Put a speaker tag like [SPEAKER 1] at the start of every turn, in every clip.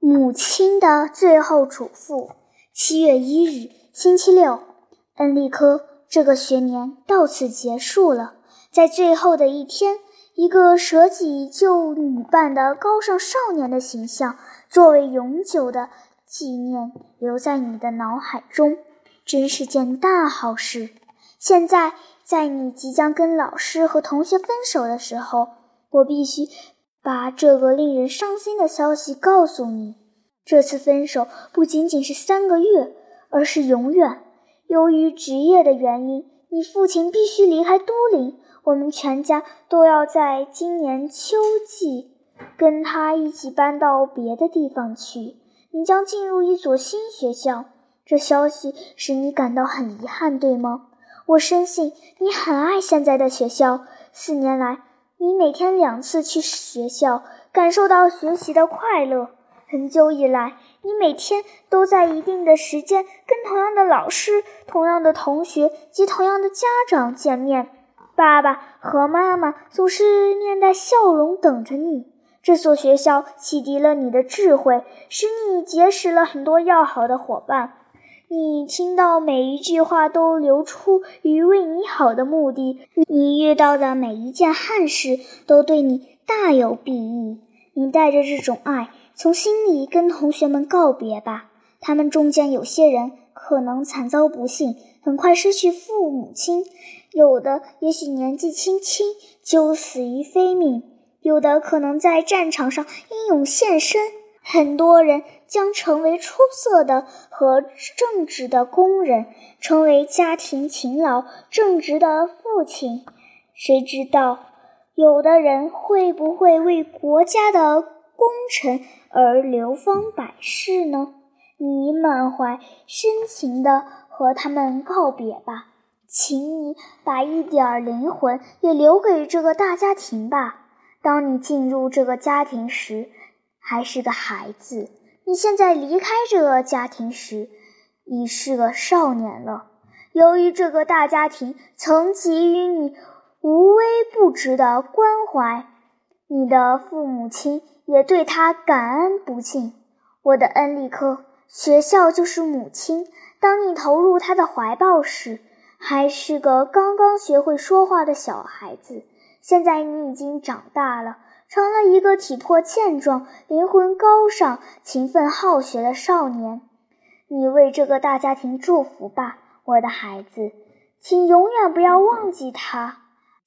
[SPEAKER 1] 母亲的最后嘱咐。七月一日，星期六，恩利科这个学年到此结束了。在最后的一天，一个舍己救女伴的高尚少年的形象，作为永久的纪念，留在你的脑海中，真是件大好事。现在，在你即将跟老师和同学分手的时候，我必须。把这个令人伤心的消息告诉你：这次分手不仅仅是三个月，而是永远。由于职业的原因，你父亲必须离开都灵。我们全家都要在今年秋季跟他一起搬到别的地方去。你将进入一所新学校，这消息使你感到很遗憾，对吗？我深信你很爱现在的学校。四年来。你每天两次去学校，感受到学习的快乐。很久以来，你每天都在一定的时间跟同样的老师、同样的同学及同样的家长见面。爸爸和妈妈总是面带笑容等着你。这所学校启迪了你的智慧，使你结识了很多要好的伙伴。你听到每一句话都流出于为你好的目的，你遇到的每一件憾事都对你大有裨益。你带着这种爱，从心里跟同学们告别吧。他们中间有些人可能惨遭不幸，很快失去父母亲；有的也许年纪轻轻就死于非命；有的可能在战场上英勇献身。很多人将成为出色的和正直的工人，成为家庭勤劳正直的父亲。谁知道，有的人会不会为国家的功臣而流芳百世呢？你满怀深情地和他们告别吧，请你把一点灵魂也留给这个大家庭吧。当你进入这个家庭时。还是个孩子，你现在离开这个家庭时，已是个少年了。由于这个大家庭曾给予你无微不至的关怀，你的父母亲也对他感恩不尽。我的恩利科，学校就是母亲。当你投入他的怀抱时，还是个刚刚学会说话的小孩子。现在你已经长大了。成了一个体魄健壮、灵魂高尚、勤奋好学的少年。你为这个大家庭祝福吧，我的孩子，请永远不要忘记他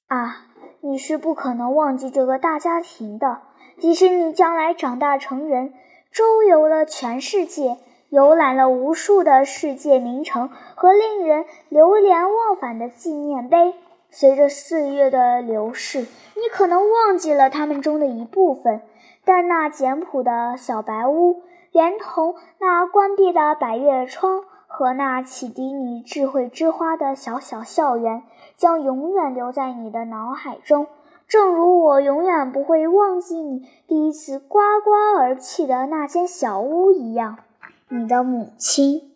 [SPEAKER 1] 啊！你是不可能忘记这个大家庭的，即使你将来长大成人，周游了全世界，游览了无数的世界名城和令人流连忘返的纪念碑。随着岁月的流逝，你可能忘记了他们中的一部分，但那简朴的小白屋，连同那关闭的百叶窗和那启迪你智慧之花的小小校园，将永远留在你的脑海中，正如我永远不会忘记你第一次呱呱而泣的那间小屋一样。你的母亲。